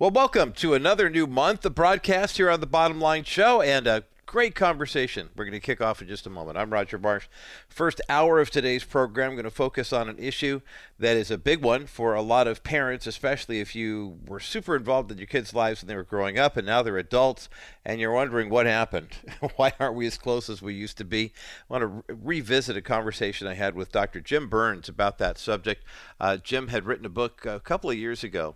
Well, welcome to another new month of broadcast here on the Bottom Line Show and a great conversation. We're going to kick off in just a moment. I'm Roger Marsh. First hour of today's program, I'm going to focus on an issue that is a big one for a lot of parents, especially if you were super involved in your kids' lives when they were growing up and now they're adults and you're wondering what happened. Why aren't we as close as we used to be? I want to re- revisit a conversation I had with Dr. Jim Burns about that subject. Uh, Jim had written a book a couple of years ago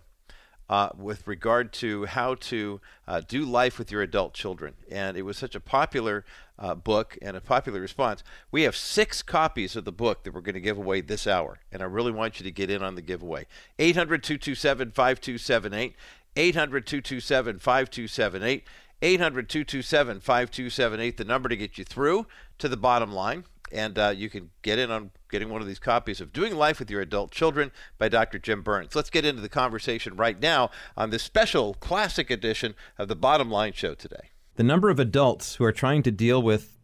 uh, with regard to how to uh, do life with your adult children. And it was such a popular uh, book and a popular response. We have six copies of the book that we're going to give away this hour. And I really want you to get in on the giveaway. 800 227 5278. 800 227 5278. 800 227 5278, the number to get you through to the bottom line. And uh, you can get in on getting one of these copies of Doing Life with Your Adult Children by Dr. Jim Burns. Let's get into the conversation right now on this special classic edition of the Bottom Line Show today. The number of adults who are trying to deal with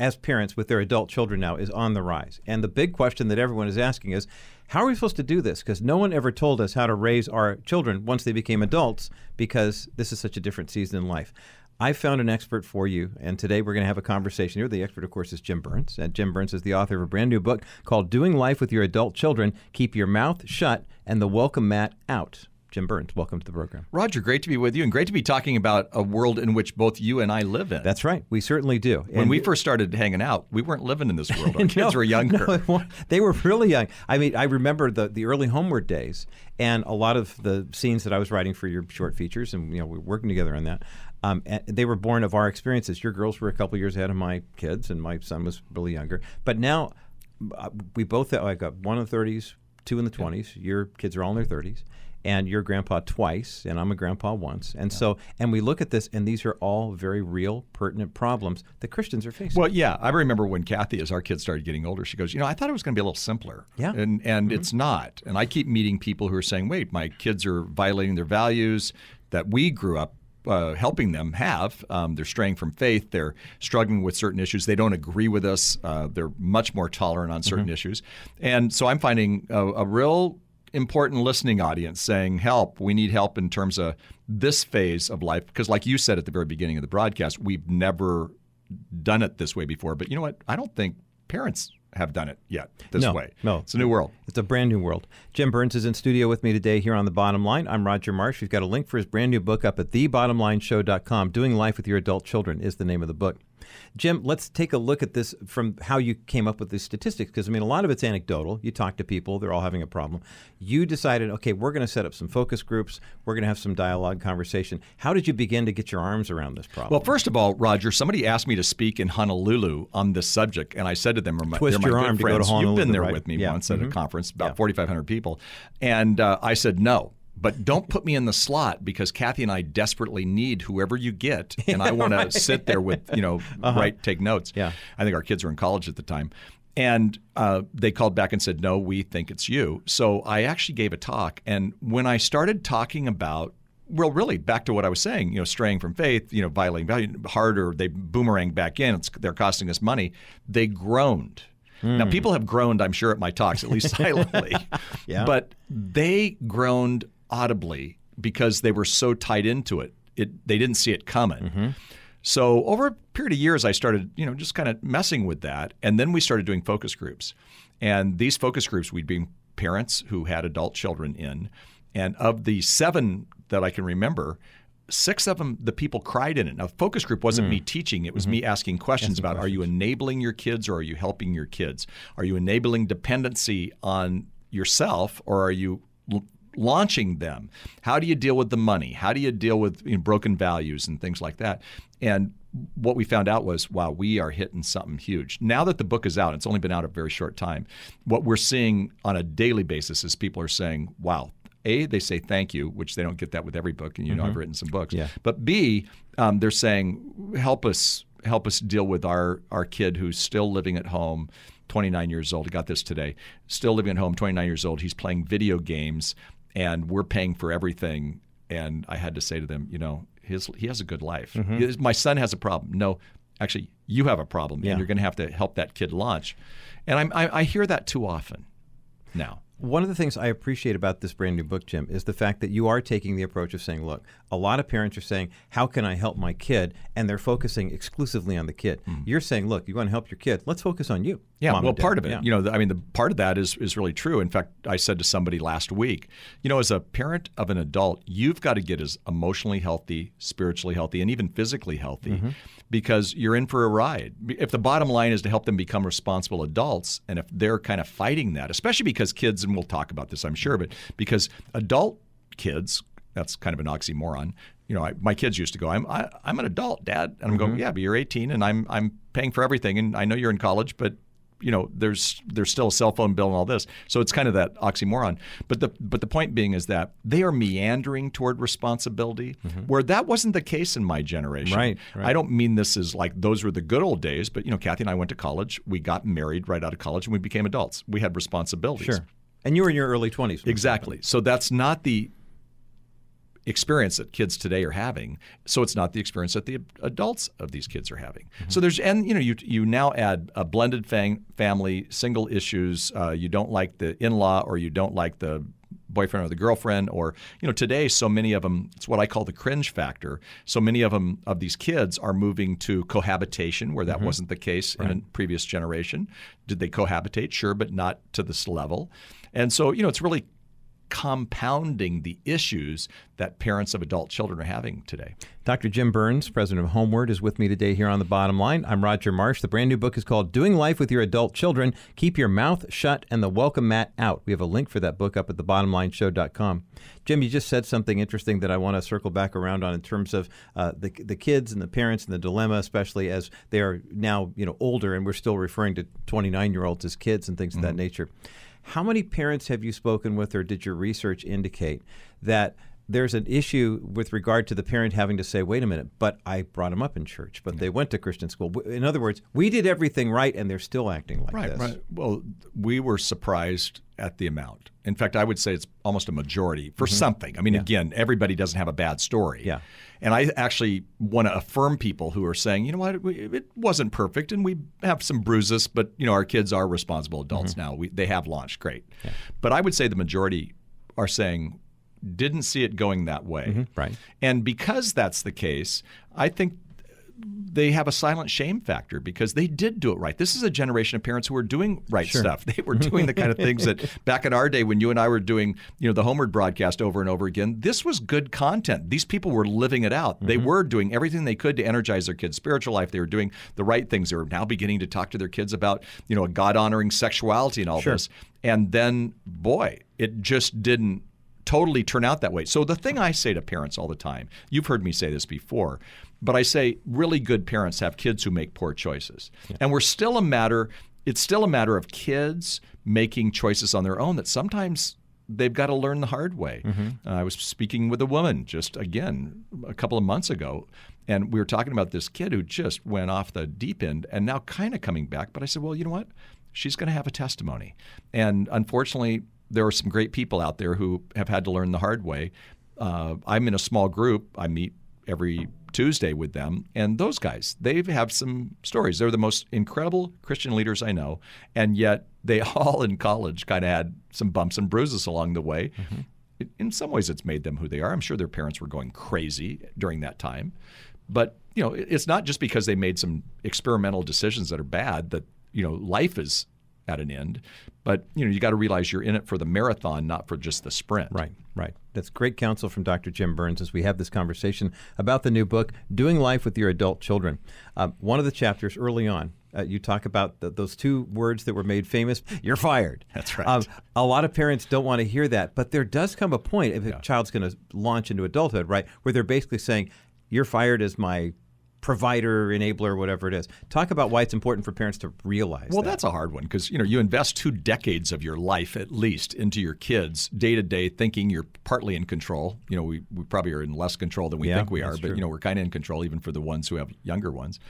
as parents with their adult children now is on the rise. And the big question that everyone is asking is how are we supposed to do this? Because no one ever told us how to raise our children once they became adults because this is such a different season in life. I found an expert for you, and today we're going to have a conversation here. The expert, of course, is Jim Burns. And Jim Burns is the author of a brand new book called Doing Life with Your Adult Children Keep Your Mouth Shut and the Welcome Mat Out. Jim Burns, welcome to the program. Roger, great to be with you, and great to be talking about a world in which both you and I live in. That's right. We certainly do. When And- we first started hanging out, we weren't living in this world. Our kids were younger. no, they were really young. I mean, I remember the, the early HomeWord days and a lot of the scenes that I was writing for your short features, and you know, we were working together on that. Um, they were born of our experiences. Your girls were a couple years ahead of my kids, and my son was really younger. But now, uh, we both have, I got one in the 30s, two in the 20s. Your kids are all in their 30s. And you're grandpa twice, and I'm a grandpa once. And so, and we look at this, and these are all very real, pertinent problems that Christians are facing. Well, yeah, I remember when Kathy, as our kids started getting older, she goes, "You know, I thought it was going to be a little simpler." Yeah. and and it's not. And I keep meeting people who are saying, "Wait, my kids are violating their values that we grew up." Uh, helping them have. Um, they're straying from faith. They're struggling with certain issues. They don't agree with us. Uh, they're much more tolerant on certain issues. And so I'm finding a, a real important listening audience saying, help, we need help in terms of this phase of life. Because, like you said at the very beginning of the broadcast, we've never done it this way before. But you know what? I don't think parents have done it yet this No, way. no. It's a new world. It's a brand new world. Jim Burns is in studio with me today here on The Bottom Line. I'm Roger Marsh. We've got a link for his brand new book up at thebottomlineshow.com. Doing Life with Your Adult Children is the name of the book. Jim, let's take a look at this from how you came up with these statistics because I mean a lot of it's anecdotal. You talk to people, they're all having a problem. You decided, okay, we're going to set up some focus groups. We're going to have some dialogue conversation. How did you begin to get your arms around this problem? Well, first of all, Roger, somebody asked me to speak in Honolulu on this subject, and I said to them, my, Twist your arm to go to friends. You've been there right? with me Yeah. once at Mhm. a conference, about Yeah. 4,500 people. And uh, I said, no. But don't put me in the slot because Kathy and I desperately need whoever you get, and I want to sit there with you know write take notes. Yeah. I think our kids were in college at the time, and uh, they called back and said, "No, we think it's you." So I actually gave a talk, and when I started talking about well, really, back to what I was saying, you know, straying from faith, you know, violating value, harder, they boomerang back in. It's, they're costing us money. They groaned. Now, people have groaned, I'm sure, at my talks, at least silently. Yeah. But they groaned audibly because they were so tied into it. It they didn't see it coming. Mm-hmm. So over a period of years, I started, you know, just kind of messing with that, and then we started doing focus groups. And these focus groups, we'd bring parents who had adult children in, and of the seven that I can remember. Six of them, the people cried in it. Now, focus group wasn't mm. me teaching; it was mm-hmm. me asking questions about: Are you enabling your kids, or are you helping your kids? Are you enabling dependency on yourself, or are you launching them? How do you deal with the money? How do you deal with you know, broken values and things like that? And what we found out was, wow, we are hitting something huge. Now that the book is out, it's only been out a very short time. What we're seeing on a daily basis is people are saying, wow. A, they say thank you, which they don't get that with every book, and you know I've written some books. Yeah. But B, um, they're saying, help us, help us deal with our our kid who's still living at home, 29 years old. I got this today. Still living at home, 29 years old. He's playing video games, and we're paying for everything. And I had to say to them, you know, his he has a good life. Mm-hmm. His- my son has a problem. No, actually, you have a problem, Yeah. and you're going to have to help that kid launch. And I'm, I, I hear that too often now. One of the things I appreciate about this brand new book, Jim, is the fact that you are taking the approach of saying, look, a lot of parents are saying, how can I help my kid? And they're focusing exclusively on the kid. Mm. You're saying, look, you want to help your kid, let's focus on you. Yeah, Mom well, part of it, Yeah. you know, I mean, the part of that is is really true. In fact, I said to somebody last week, you know, as a parent of an adult, you've got to get as emotionally healthy, spiritually healthy, and even physically healthy, Mm-hmm. because you're in for a ride. If the bottom line is to help them become responsible adults, and if they're kind of fighting that, especially because kids, and we'll talk about this, I'm sure, but because adult kids, that's kind of an oxymoron. You know, I, my kids used to go, "I'm I, I'm an adult, Dad," and I'm Mm-hmm. going, "Yeah, but you're 18, and I'm I'm paying for everything, and I know you're in college, but you know, there's there's still a cell phone bill and all this. So it's kind of that oxymoron. But the but the point being is that they are meandering toward responsibility, where that wasn't the case in my generation. Mm-hmm. Right, right. I don't mean this as like those were the good old days, but you know, Kathy and I went to college. We got married right out of college, and we became adults. We had responsibilities. Sure. And you were in your early 20s. Exactly. So that's not the experience that kids today are having. So it's not the experience that the adults of these kids are having. So there's and you know you you now add a blended fam- family, single issues. Uh, you don't like the in-law or you don't like the boyfriend or the girlfriend or you know today so many of them it's what i call the cringe factor so many of them of these kids are moving to cohabitation where that wasn't the case in a previous generation did they cohabitate sure but not to this level and so you know it's really compounding the issues that parents of adult children are having today. Dr. Jim Burns, president of HomeWord, is with me today here on the bottom line. I'm Roger Marsh. The brand new book is called Doing Life with Your Adult Children Keep Your Mouth Shut and the Welcome Mat Out. We have a link for that book up at thebottomlineshow.com. Jim, you just said something interesting that I want to circle back around on in terms of uh, the, the kids and the parents and the dilemma, especially as they are now you know older and we're still referring to 29 year olds as kids and things of that nature. How many parents have you spoken with, or did your research indicate that there's an issue with regard to the parent having to say, wait a minute, but I brought them up in church, but they went to Christian school. In other words, we did everything right and they're still acting like Right, this. right. Well, we were surprised at the amount. In fact, I would say it's almost a majority for mm-hmm. something. I mean, again, everybody doesn't have a bad story. Yeah. And I actually want to affirm people who are saying, you know what, it wasn't perfect, and we have some bruises, but you know, our kids are responsible adults mm-hmm. now. We, they have launched, great. But I would say the majority are saying didn't see it going that way. Mm-hmm. Right. And because that's the case, I think they have a silent shame factor because they did do it right. This is a generation of parents who are doing right stuff. They were doing the kind of things that back in our day when you and I were doing, you know, the HomeWord broadcast over and over again, this was good content. These people were living it out. They mm-hmm. were doing everything they could to energize their kids' spiritual life. They were doing the right things. They were now beginning to talk to their kids about, you know, a God-honoring sexuality and all this. And then boy, it just didn't totally turn out that way. So the thing I say to parents all the time, you've heard me say this before, but I say really good parents have kids who make poor choices. And we're still a matter it's still a matter of kids making choices on their own that sometimes they've got to learn the hard way. Uh, I was speaking with a woman just again a couple of months ago and we were talking about this kid who just went off the deep end and now kind of coming back, but I said, "Well, you know what? She's going to have a testimony." And unfortunately, there are some great people out there who have had to learn the hard way. Uh, I'm in a small group. I meet every Tuesday with them, and those guys, they have some stories. They're the most incredible Christian leaders I know, and yet they all in college kind of had some bumps and bruises along the way. It- In some ways, it's made them who they are. I'm sure their parents were going crazy during that time, but you know, it- it's not just because they made some experimental decisions that are bad that you know life is at an end. But you know, you got to realize you're in it for the marathon, not for just the sprint. Right, right. That's great counsel from Dr. Jim Burns as we have this conversation about the new book, Doing Life with Your Adult Children. Uh, one of the chapters early on, uh, you talk about th those two words that were made famous you're fired. That's right. Um, a lot of parents don't want to hear that, but there does come a point if a child's going to launch into adulthood, right, where they're basically saying, You're fired as my provider, enabler, whatever it is. Talk about why it's important for parents to realize Well, that. that's a hard one because you know you invest two decades of your life at least into your kids day to day, thinking you're partly in control. You know, we, we probably are in less control than we Yeah, think we are, but true. you know we're kind of in control even for the ones who have younger ones.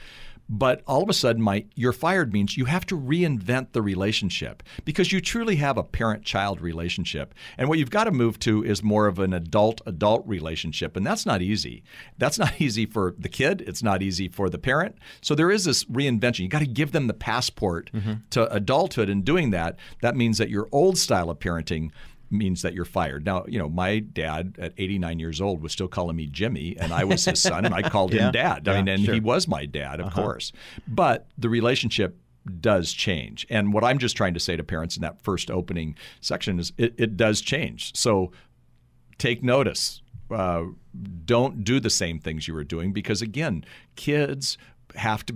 But all of a sudden, my you're fired means you have to reinvent the relationship because you truly have a parent-child relationship, and what you've got to move to is more of an adult-adult relationship, and that's not easy. That's not easy for the kid. It's not easy for the parent. So there is this reinvention. You got to give them the passport mm-hmm. to adulthood. And doing that, that means that your old style of parenting means that you're fired. Now, you know, my dad at 89 years old was still calling me Jimmy, and I was his son, and I called yeah. him dad. I yeah, mean, and sure. he was my dad, of uh-huh. course. But the relationship does change. And what I'm just trying to say to parents in that first opening section is it, it does change. So take notice. Uh, don't do the same things you were doing because, again, kids have to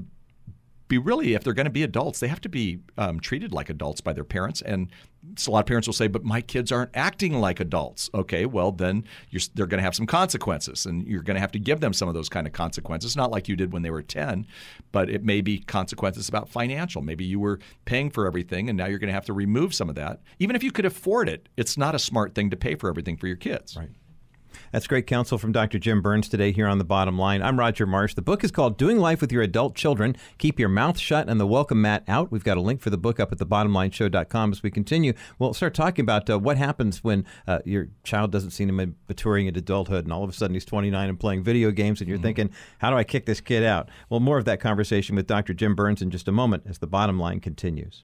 be really, if they're going to be adults, they have to be um, treated like adults by their parents. And so a lot of parents will say, but my kids aren't acting like adults. Okay, well, then they're going to have some consequences, and you're going to have to give them some of those kind of consequences. Not like you did when they were 10, but it may be consequences about financial. Maybe you were paying for everything, and now you're going to have to remove some of that. Even if you could afford it, it's not a smart thing to pay for everything for your kids. Right. That's great counsel from Dr. Jim Burns today here on The Bottom Line. I'm Roger Marsh. The book is called Doing Life with Your Adult Children. Keep your mouth shut and the welcome mat out. We've got a link for the book up at thebottomlineshow.com as we continue. We'll start talking about uh, what happens when uh, your child doesn't seem to be maturing into adulthood and all of a sudden he's 29 and playing video games and you're mm-hmm. thinking, how do I kick this kid out? Well, more of that conversation with Dr. Jim Burns in just a moment as The Bottom Line continues.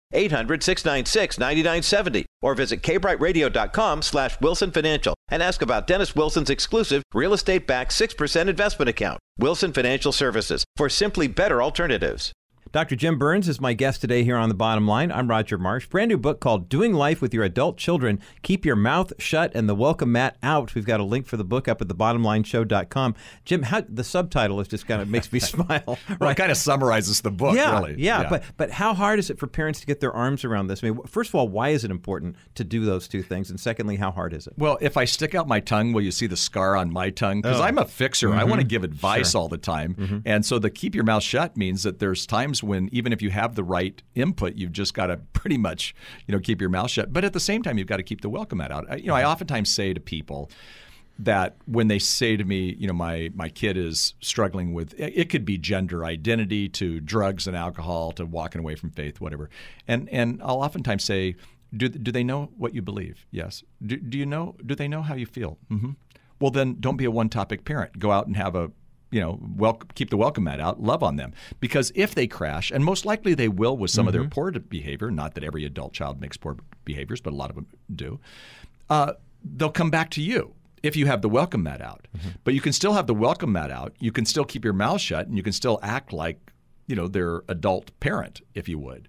800 696 9970. Or visit kbrightradio.com slash Wilson Financial and ask about Dennis Wilson's exclusive real estate backed 6% investment account. Wilson Financial Services for simply better alternatives. Dr. Jim Burns is my guest today here on The Bottom Line. I'm Roger Marsh. Brand new book called Doing Life with Your Adult Children Keep Your Mouth Shut and the Welcome Mat Out. We've got a link for the book up at thebottomlineshow.com. Jim, how, the subtitle is just kind of makes me smile. Right? well, it kind of summarizes the book, yeah, really. Yeah, yeah, but but how hard is it for parents to get their arms around this? I mean, first of all, why is it important to do those two things? And secondly, how hard is it? Well, if I stick out my tongue, will you see the scar on my tongue? Because oh. I'm a fixer. Mm-hmm. I want to give advice sure. all the time. Mm-hmm. And so the keep your mouth shut means that there's times when even if you have the right input, you've just got to pretty much, you know, keep your mouth shut. But at the same time, you've got to keep the welcome mat out. You know, I oftentimes say to people that when they say to me, you know, my my kid is struggling with it could be gender identity to drugs and alcohol to walking away from faith, whatever. And and I'll oftentimes say, do, do they know what you believe? Yes. Do, do you know? Do they know how you feel? Mm-hmm. Well, then don't be a one topic parent. Go out and have a you know, keep the welcome mat out, love on them. Because if they crash, and most likely they will with some mm-hmm. of their mm-hmm. poor behavior, not that every adult child makes poor behaviors, but a lot of them do, uh, they'll come back to you if you have the welcome mat out. Mm-hmm. But you can still have the welcome mat out. You can still keep your mouth shut, and you can still act like, you know, their adult parent, if you would.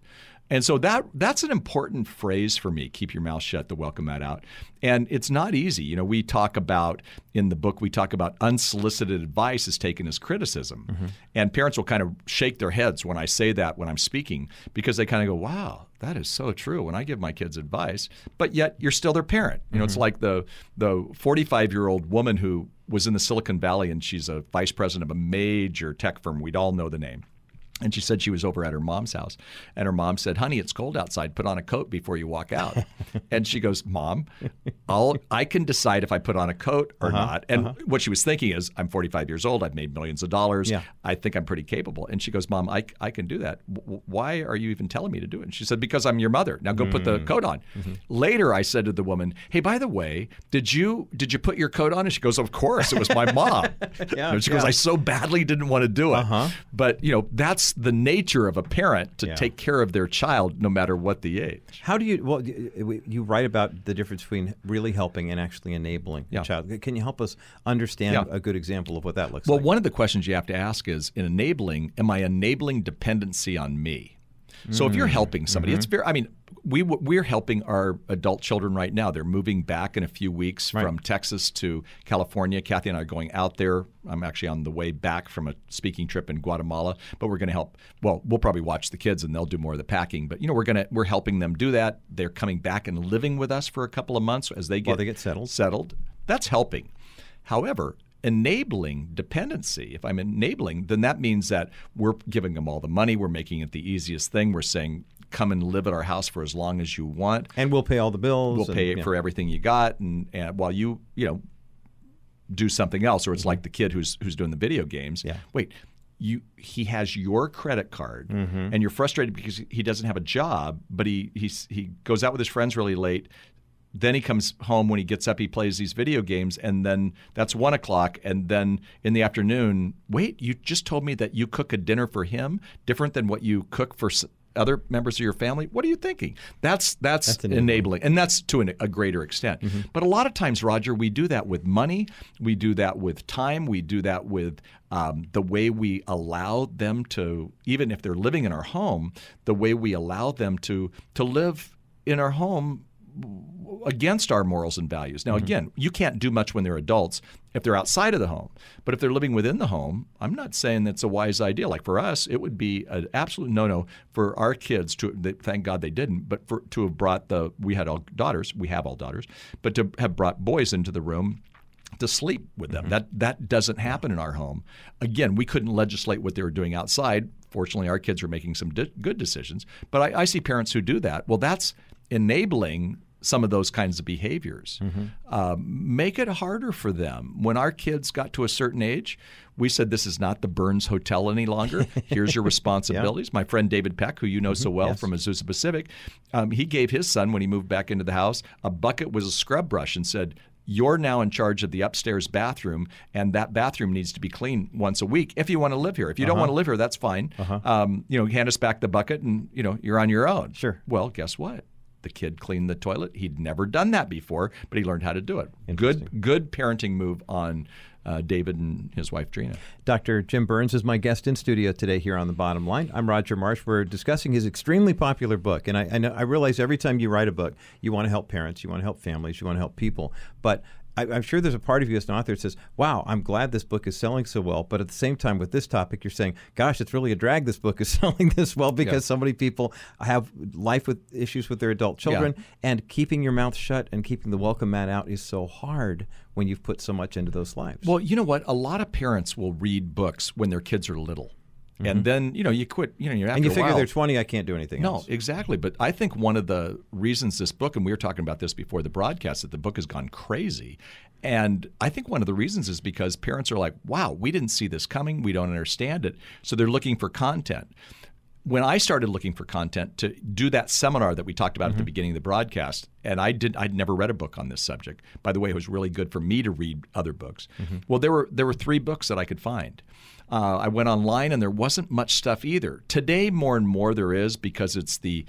And so that that's an important phrase for me. Keep your mouth shut. to welcome that out, and it's not easy. You know, we talk about in the book we talk about unsolicited advice is taken as criticism, mm-hmm. and parents will kind of shake their heads when I say that when I'm speaking because they kind of go, "Wow, that is so true." When I give my kids advice, but yet you're still their parent. You know, mm-hmm. it's like the the 45 year old woman who was in the Silicon Valley and she's a vice president of a major tech firm. We'd all know the name. And she said she was over at her mom's house. And her mom said, Honey, it's cold outside. Put on a coat before you walk out. and she goes, Mom, I'll, I can decide if I put on a coat or uh-huh, not. And uh-huh. what she was thinking is, I'm 45 years old. I've made millions of dollars. Yeah. I think I'm pretty capable. And she goes, Mom, I, I can do that. W- why are you even telling me to do it? And she said, Because I'm your mother. Now go mm. put the mm. coat on. Mm-hmm. Later, I said to the woman, Hey, by the way, did you did you put your coat on? And she goes, Of course. It was my mom. yeah, and she yeah. goes, I so badly didn't want to do it. Uh-huh. But, you know, that's it's the nature of a parent to Yeah. take care of their child no matter what the age. How do you? Well, you you write about the difference between really helping and actually enabling Yeah. a child. Can you help us understand Yeah. a good example of what that looks Well, like? Well, one of the questions you have to ask is in enabling, am I enabling dependency on me? So if you're mm-hmm. helping somebody, it's mm-hmm. very, I mean, we, we're helping our adult children right now. They're moving back in a few weeks from Texas to California. Kathy and I are going out there. I'm actually on the way back from a speaking trip in Guatemala, but we're going to help. Well, we'll probably watch the kids and they'll do more of the packing. But you know, we're gonna we're helping them do that. They're coming back and living with us for a couple of months as they get While they get settled. settled. That's helping. However, enabling dependency, if I'm enabling, then that means that we're giving them all the money, we're making it the easiest thing, we're saying, come and live at our house for as long as you want. and we'll pay all the bills. We'll and- pay yeah. for everything you got, and, and while you, you know, do something else, or it's like the kid who's who's doing the video games. Mm-hmm. Yeah. Wait, you he has your credit card, Mm-hmm. and you're frustrated because he doesn't have a job, but he he's, he goes out with his friends really late. Then he comes home when he gets up. He plays these video games, and then that's one o'clock. And then in the afternoon, wait, you just told me that you cook a dinner for him different than what you cook for other members of your family. What are you thinking? That's that's, That's enabling. enabling, and that's to an, a greater extent. But a lot of times, Roger, we do that with money, we do that with time, we do that with um, the way we allow them to, even if they're living in our home, the way we allow them to to live in our home against our morals and values. Now, mm-hmm. again, you can't do much when they're adults if they're outside of the home. But if they're living within the home, I'm not saying that's a wise idea. Like for us, it would be an absolute no-no for our kids to. They, thank God they didn't, but for to have brought the we had all daughters, we have all daughters, but to have brought boys into the room to sleep with them. Mm-hmm. That that doesn't happen in our home. Again, we couldn't legislate what they were doing outside. Fortunately, our kids are making some di- good decisions. But I, I see parents who do that. Well, that's enabling some of those kinds of behaviors. Um, make it harder for them. When our kids got to a certain age, we said this is not the Burns Hotel any longer. Here's your responsibilities. My friend David Peck, who you know so well from Azusa Pacific, um, he gave his son when he moved back into the house a bucket with a scrub brush and said, you're now in charge of the upstairs bathroom, and that bathroom needs to be clean once a week if you want to live here. If you don't want to live here, that's fine. Um, you know, hand us back the bucket, and you know you're on your own. Sure. Well, guess what? The kid cleaned the toilet. He'd never done that before, but he learned how to do it. Good, good parenting move on uh, David and his wife Trina. Dr. Jim Burns is my guest in studio today here on the Bottom Line. I'm Roger Marsh. We're discussing his extremely popular book, and I, I, know, I realize every time you write a book, you want to help parents, you want to help families, you want to help people, but I, I'm sure there's a part of you as an author that says, "Wow, I'm glad this book is selling so well." But at the same time, with this topic, you're saying, "Gosh, it's really a drag this book is selling this well because so many people have life with issues with their adult children, and keeping your mouth shut and keeping the welcome mat out is so hard when you've put so much into those lives." Well, you know what? A lot of parents will read books when their kids are little, and mm-hmm. then you know you quit. You know, you're after and you figure while, they're 20, I can't do anything No, else. exactly. But I think one of the reasons this book, and we were talking about this before the broadcast, that the book has gone crazy. And I think one of the reasons is because parents are like, wow, we didn't see this coming. We don't understand it. So they're looking for content. When I started looking for content to do that seminar that we talked about at the mm-hmm. beginning of the broadcast, and I did I'd never read a book on this subject. By the way, it was really good for me to read other books. Mm-hmm. Well, there were there were three books that I could find. Uh, I went online and there wasn't much stuff either. Today, more and more there is because it's the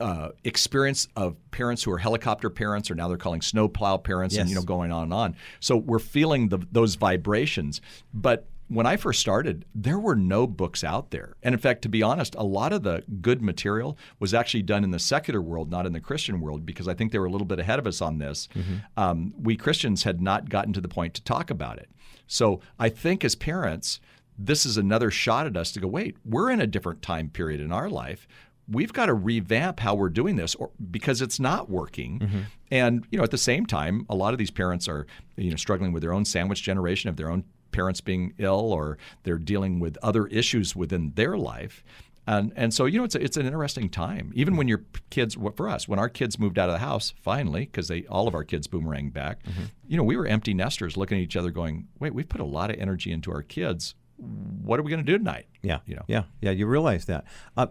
uh, experience of parents who are helicopter parents, or now they're calling snowplow parents, and you know going on and on. So we're feeling the, those vibrations. But when I first started, there were no books out there, and in fact, to be honest, a lot of the good material was actually done in the secular world, not in the Christian world, because I think they were a little bit ahead of us on this. Um, we Christians had not gotten to the point to talk about it. So I think as parents, this is another shot at us to go, wait, we're in a different time period in our life. We've got to revamp how we're doing this or, because it's not working. Mm-hmm. And, you know, at the same time, a lot of these parents are, you know, struggling with their own sandwich generation of their own parents being ill or they're dealing with other issues within their life. And, and so, you know, it's, a, it's an interesting time. Even when your kids, for us, when our kids moved out of the house, finally, because they all of our kids boomerang back, mm-hmm. you know, we were empty nesters looking at each other going, wait, we've put a lot of energy into our kids. What are we going to do tonight? Yeah, You know. yeah, yeah. You realize that. Uh,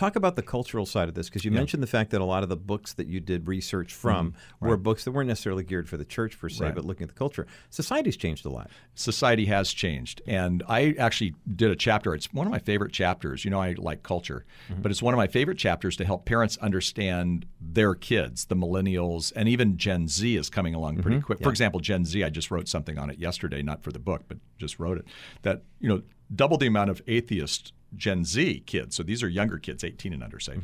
Talk about the cultural side of this because you mentioned the fact that a lot of the books that you did research from were books that weren't necessarily geared for the church per se, Mm-hmm. Right. but looking at the culture. Society's changed a lot. society has changed. And I actually did a chapter. It's one of my favorite chapters. You know, I like culture, but it's one of my favorite chapters to help parents understand their kids, the millennials, and even Gen Z is coming along pretty quick. For example, Gen Z, I just wrote something on it yesterday, not for the book, but just wrote it, that, you know, double the amount of atheist Gen Z kids. So these are younger kids, 18 and under, say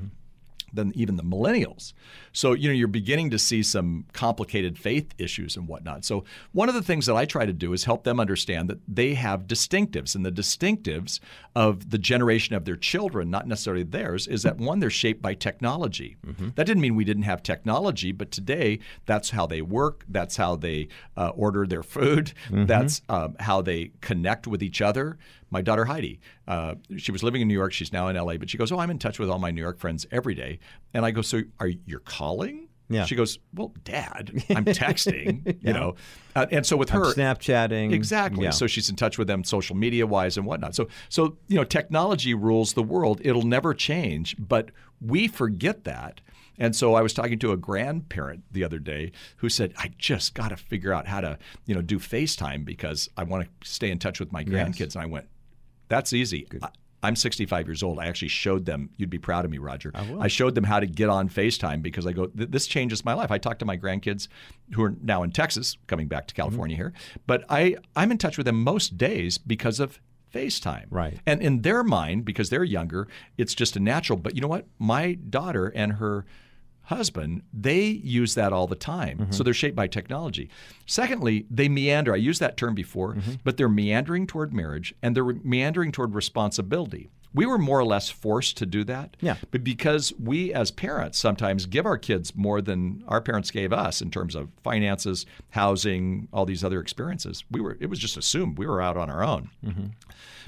than even the millennials. So, you know, you're beginning to see some complicated faith issues and whatnot. So, one of the things that I try to do is help them understand that they have distinctives. And the distinctives of the generation of their children, not necessarily theirs, is that one, they're shaped by technology. That didn't mean we didn't have technology, but today that's how they work, that's how they uh, order their food, that's um, how they connect with each other my daughter Heidi. Uh, she was living in New York. She's now in LA, but she goes, "Oh, I'm in touch with all my New York friends every day." And I go, "So are you calling?" Yeah. She goes, "Well, Dad, I'm texting." You know, uh, and so with I'm her, Snapchatting. Exactly. Yeah. So she's in touch with them social media wise and whatnot. So so you know, technology rules the world. It'll never change, but we forget that. And so I was talking to a grandparent the other day who said, "I just got to figure out how to, you know, do FaceTime because I want to stay in touch with my grandkids." And I went, "That's easy." I, I'm 65 years old. I actually showed them. You'd be proud of me, Roger. I, will. I showed them how to get on FaceTime because I go, this changes my life. I talk to my grandkids who are now in Texas, coming back to mm-hmm. California here, but I I'm in touch with them most days because of FaceTime. Right. And in their mind, because they're younger, it's just a natural. But you know what? My daughter and her husband, they use that all the time. So mm-hmm. they're shaped by technology. Secondly, they meander. I used that term before, mm-hmm. but they're meandering toward marriage and they're meandering toward responsibility. We were more or less forced to do that. Yeah. But because we as parents sometimes give our kids more than our parents gave us in terms of finances, housing, all these other experiences, we were it was just assumed we were out on our own. Mm-hmm.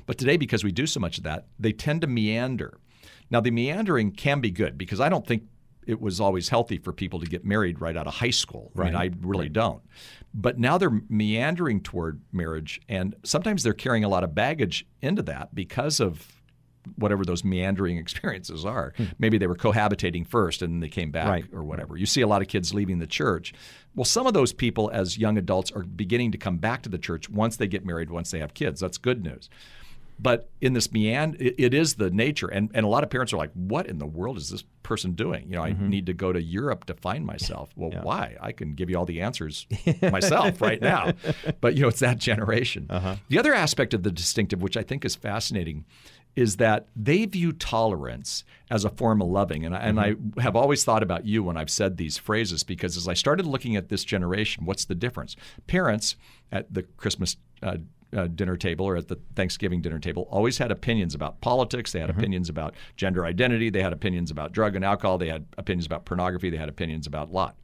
But today, because we do so much of that, they tend to meander. Now, the meandering can be good because I don't think it was always healthy for people to get married right out of high school. I mean, I really don't. But now they're meandering toward marriage, and sometimes they're carrying a lot of baggage into that because of whatever those meandering experiences are. Hmm. Maybe they were cohabitating first and then they came back Right. or whatever. You see a lot of kids leaving the church. Well, some of those people as young adults are beginning to come back to the church once they get married, once they have kids. That's good news. But in this meander, it, it is the nature. And, and a lot of parents are like, what in the world is this person doing? You know, I mm-hmm. need to go to Europe to find myself. Well, why? I can give you all the answers myself right now. But, you know, it's that generation. Uh-huh. The other aspect of the distinctive, which I think is fascinating, is that they view tolerance as a form of loving. And I, and mm-hmm. I have always thought about you when I've said these phrases because as I started looking at this generation, what's the difference? Parents at the Christmas uh, uh, dinner table or at the Thanksgiving dinner table always had opinions about politics. They had opinions about gender identity. They had opinions about drug and alcohol. They had opinions about pornography. They had opinions about lot.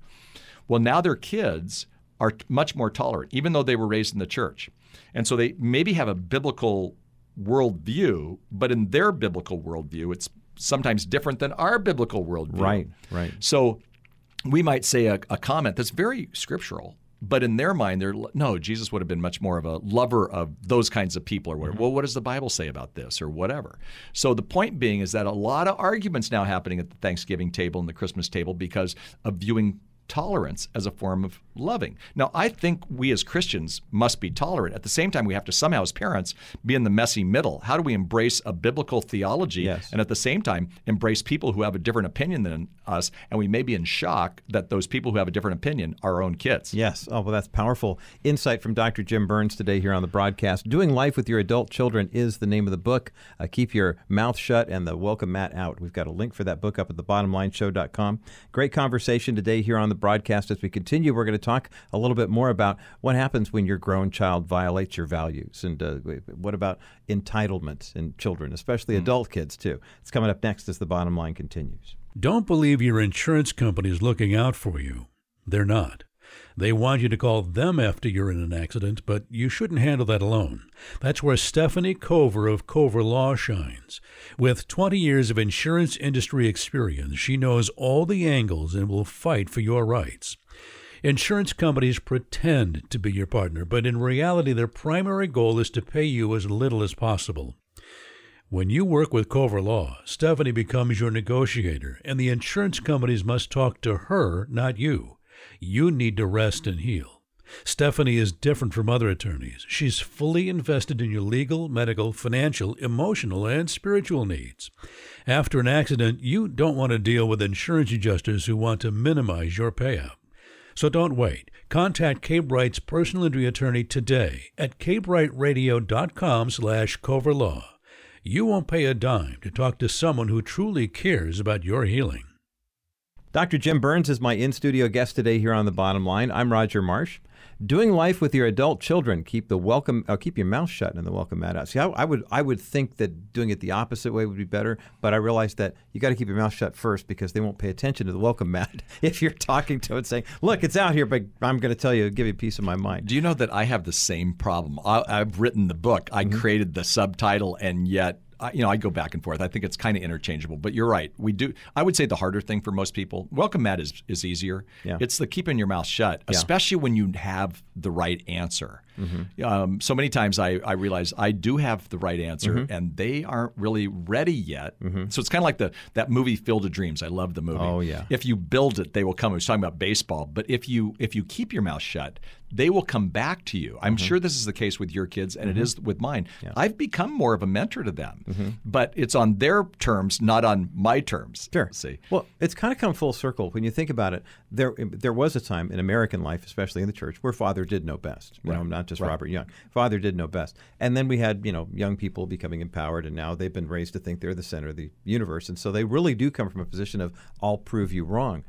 Well, now their kids are much more tolerant, even though they were raised in the church. And so they maybe have a biblical worldview, but in their biblical worldview, it's sometimes different than our biblical worldview. Right, right. So we might say a, a comment that's very scriptural, but in their mind, they're no. Jesus would have been much more of a lover of those kinds of people, or whatever. Mm-hmm. Well, what does the Bible say about this, or whatever? So the point being is that a lot of arguments now happening at the Thanksgiving table and the Christmas table because of viewing tolerance as a form of loving. Now, I think we as Christians must be tolerant. At the same time, we have to somehow, as parents, be in the messy middle. How do we embrace a biblical theology Yes. and at the same time embrace people who have a different opinion than us? And we may be in shock that those people who have a different opinion are our own kids. Yes. Oh, well, that's powerful insight from Dr. Jim Burns today here on the broadcast. Doing Life with Your Adult Children is the name of the book. Uh, keep your mouth shut and the welcome mat out. We've got a link for that book up at thebottomlineshow.com. Great conversation today here on the broadcast. As we continue, we're going to talk a little bit more about what happens when your grown child violates your values and uh, what about entitlement in children, especially adult kids, too. It's coming up next as the bottom line continues. Don't believe your insurance company is looking out for you. They're not. They want you to call them after you're in an accident, but you shouldn't handle that alone. That's where Stephanie Cover of Cover Law shines. With 20 years of insurance industry experience, she knows all the angles and will fight for your rights. Insurance companies pretend to be your partner, but in reality, their primary goal is to pay you as little as possible. When you work with Cover Law, Stephanie becomes your negotiator, and the insurance companies must talk to her, not you. You need to rest and heal. Stephanie is different from other attorneys. She's fully invested in your legal, medical, financial, emotional, and spiritual needs. After an accident, you don't want to deal with insurance adjusters who want to minimize your payout. So don't wait. Contact K-Bright's personal injury attorney today at kbrightradio.com slash coverlaw. You won't pay a dime to talk to someone who truly cares about your healing. Dr. Jim Burns is my in studio guest today here on the bottom line. I'm Roger Marsh. Doing life with your adult children, keep the welcome, uh, keep your mouth shut and the welcome mat out. See, I, I, would, I would think that doing it the opposite way would be better, but I realized that you got to keep your mouth shut first because they won't pay attention to the welcome mat if you're talking to it, saying, "Look, it's out here, but I'm going to tell you, give you a piece of my mind." Do you know that I have the same problem? I, have written the book, I mm-hmm. created the subtitle, and yet you know, I go back and forth. I think it's kind of interchangeable. But you're right. We do. I would say the harder thing for most people, welcome mat is is easier. Yeah. It's the keeping your mouth shut, yeah. especially when you have the right answer. Mm-hmm. Um, so many times I, I realize I do have the right answer, mm-hmm. and they aren't really ready yet. Mm-hmm. So it's kind of like the that movie Field of Dreams. I love the movie. Oh yeah. If you build it, they will come. I was talking about baseball, but if you if you keep your mouth shut, they will come back to you. I'm mm-hmm. sure this is the case with your kids, and it mm-hmm. is with mine. Yeah. I've become more of a mentor to them, mm-hmm. but it's on their terms, not on my terms. Sure. See. Well, it's kind of come full circle when you think about it. There there was a time in American life, especially in the church, where father did know best. You right. know, not just right. Robert Young. Father did know best. And then we had, you know, young people becoming empowered, and now they've been raised to think they're the center of the universe. And so they really do come from a position of, I'll prove you wrong.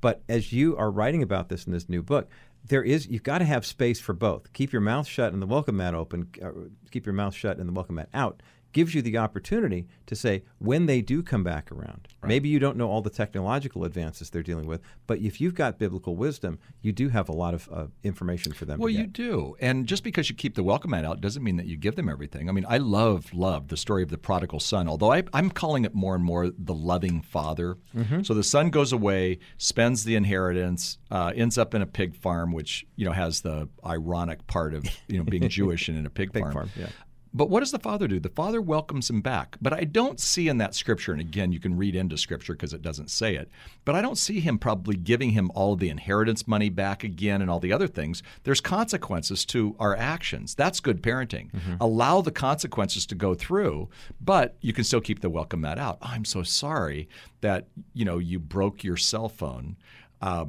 But as you are writing about this in this new book, there is you've got to have space for both. Keep your mouth shut and the welcome mat open. Uh, keep your mouth shut and the welcome mat out gives you the opportunity to say when they do come back around. Right. Maybe you don't know all the technological advances they're dealing with, but if you've got biblical wisdom, you do have a lot of uh, information for them. Well, you do, and just because you keep the welcome mat out doesn't mean that you give them everything. I mean, I love love the story of the prodigal son, although I, am calling it more and more the loving father. Mm-hmm. So the son goes away, spends the inheritance, uh, ends up in a pig farm, which you know has the ironic part of you know being Jewish and in a pig, pig farm. farm yeah. But what does the father do? The father welcomes him back. But I don't see in that scripture, and again, you can read into scripture because it doesn't say it, but I don't see him probably giving him all of the inheritance money back again and all the other things. There's consequences to our actions. That's good parenting. Mm-hmm. Allow the consequences to go through, but you can still keep the welcome mat out. I'm so sorry that you know you broke your cell phone. Uh,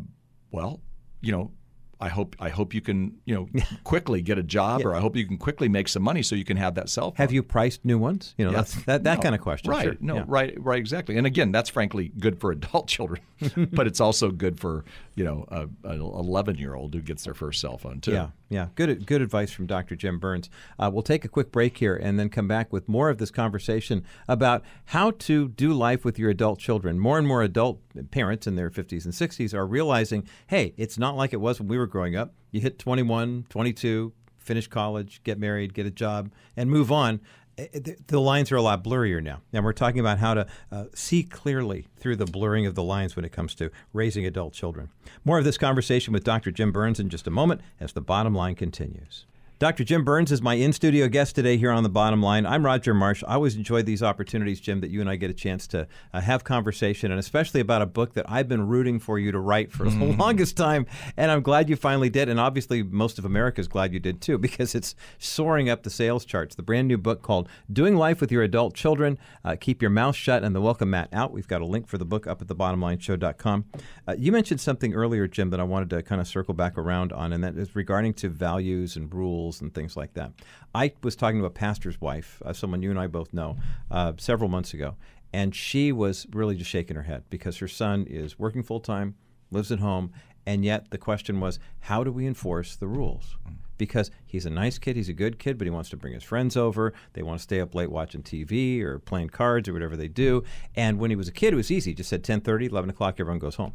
well, you know, I hope I hope you can you know quickly get a job, yeah. or I hope you can quickly make some money so you can have that cell phone. Have you priced new ones? You know, yeah. that's, that that no. kind of question. Right? Sure. No, yeah. right, right, exactly. And again, that's frankly good for adult children, but it's also good for you know a, an eleven year old who gets their first cell phone too. Yeah, yeah. Good good advice from Dr. Jim Burns. Uh, we'll take a quick break here and then come back with more of this conversation about how to do life with your adult children. More and more adult parents in their 50s and 60s are realizing, hey, it's not like it was when we were growing up. You hit 21, 22, finish college, get married, get a job, and move on. Eh, eh, the lines are a lot blurrier now. And we're talking about how to uh, see clearly through the blurring of the lines when it comes to raising adult children. More of this conversation with Dr. Jim Burns in just a moment as the bottom line continues. Dr. Jim Burns is my in studio guest today here on the bottom line. I'm Roger Marsh. I always enjoy these opportunities, Jim, that you and I get a chance to uh, have conversation, and especially about a book that I've been rooting for you to write for mm-hmm. the longest time. And I'm glad you finally did. And obviously, most of America is glad you did too, because it's soaring up the sales charts. The brand new book called Doing Life with Your Adult Children uh, Keep Your Mouth Shut and the Welcome Mat Out. We've got a link for the book up at thebottomlineshow.com. Uh, you mentioned something earlier, Jim, that I wanted to kind of circle back around on, and that is regarding to values and rules and things like that. I was talking to a pastor's wife, uh, someone you and I both know, uh, several months ago, and she was really just shaking her head because her son is working full time, lives at home, and yet the question was, how do we enforce the rules? Because he's a nice kid, he's a good kid, but he wants to bring his friends over. They want to stay up late watching TV or playing cards or whatever they do. And when he was a kid, it was easy. He just said 10:30, 11 o'clock, everyone goes home.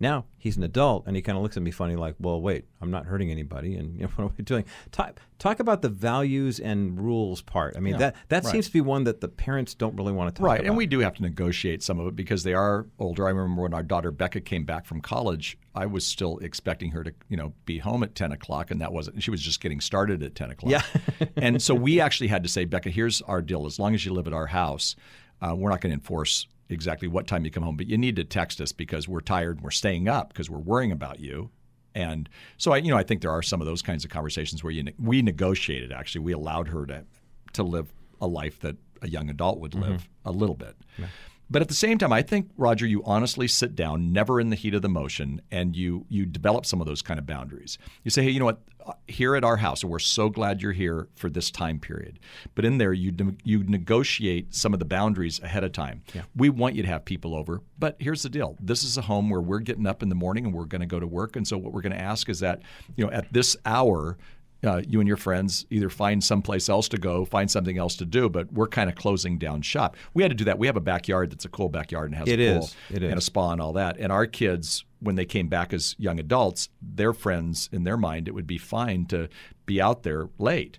Now he's an adult, and he kind of looks at me funny, like, "Well, wait, I'm not hurting anybody." And you know, what are we doing? Talk, talk about the values and rules part. I mean, that that right. seems to be one that the parents don't really want to talk Right, about. Right. And we do have to negotiate some of it because they are older. I remember when our daughter Becca came back from college, I was still expecting her to, you know, be home at ten o'clock, and that wasn't. She was just getting started at ten o'clock. Yeah. and so we actually had to say, Becca, here's our deal. As long as you live at our house, uh, we're not going to enforce exactly what time you come home, but you need to text us because we're tired. and We're staying up because we're worrying about you. And so I, you know, I think there are some of those kinds of conversations where you ne- we negotiated. Actually, we allowed her to to live a life that a young adult would mm-hmm. live a little bit. But at the same time, I think Roger, you honestly sit down, never in the heat of the motion, and you you develop some of those kind of boundaries. You say, hey, you know what? Uh, Here at our house, and we're so glad you're here for this time period. But in there, you ne- you negotiate some of the boundaries ahead of time. We want you to have people over, but here's the deal: this is a home where we're getting up in the morning and we're going to go to work, and so what we're going to ask is that you know at this hour uh, you and your friends either find someplace else to go, find something else to do, but we're kind of closing down shop. We had to do that. We have a backyard that's a cool backyard and has It a pool is. It and a spa and all that. And our kids, when they came back as young adults, their friends, in their mind, it would be fine to be out there late.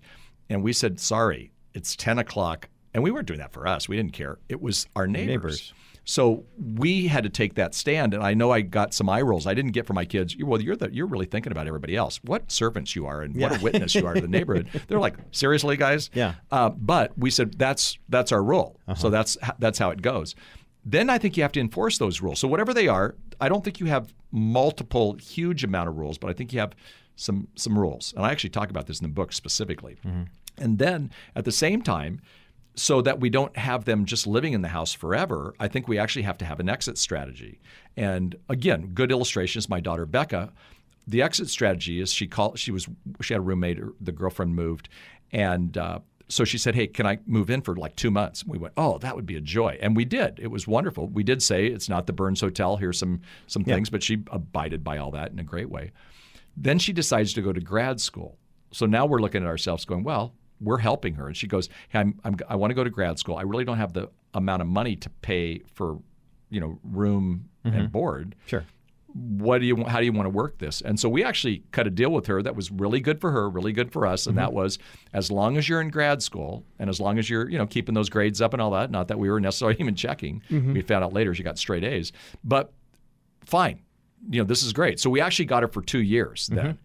And we said, sorry, it's 10 o'clock. And we weren't doing that for us. We didn't care. It was our neighbors. Neighbors. So we had to take that stand, and I know I got some eye rolls. I didn't get from my kids. Well, you're the, you're really thinking about everybody else. What servants you are, and what a witness you are to the neighborhood. They're like, seriously, guys. Yeah. Uh, but we said that's that's our rule. So that's that's how it goes. Then I think you have to enforce those rules. So whatever they are, I don't think you have multiple huge amount of rules, but I think you have some some rules. And I actually talk about this in the book specifically. And then at the same time, so that we don't have them just living in the house forever, I think we actually have to have an exit strategy. And again, good illustration is my daughter Becca. The exit strategy is she called. She was she had a roommate. The girlfriend moved, and uh, so she said, "Hey, can I move in for like two months?" We went, "Oh, that would be a joy," and we did. It was wonderful. We did say it's not the Burns Hotel. Here's some some things, but she abided by all that in a great way. Then she decides to go to grad school. So now we're looking at ourselves going, well, we're helping her. And she goes, hey, I'm, I'm, I want to go to grad school. I really don't have the amount of money to pay for, you know, room and mm-hmm. board. Sure. What do you, how do you want to work this? And so we actually cut a deal with her that was really good for her, really good for us. And that mm-hmm. was as long as you're in grad school and as long as you're, you know, keeping those grades up and all that, not that we were necessarily even checking. Mm-hmm. We found out later she got straight A's, but fine. You know, this is great. So we actually got her for two years then.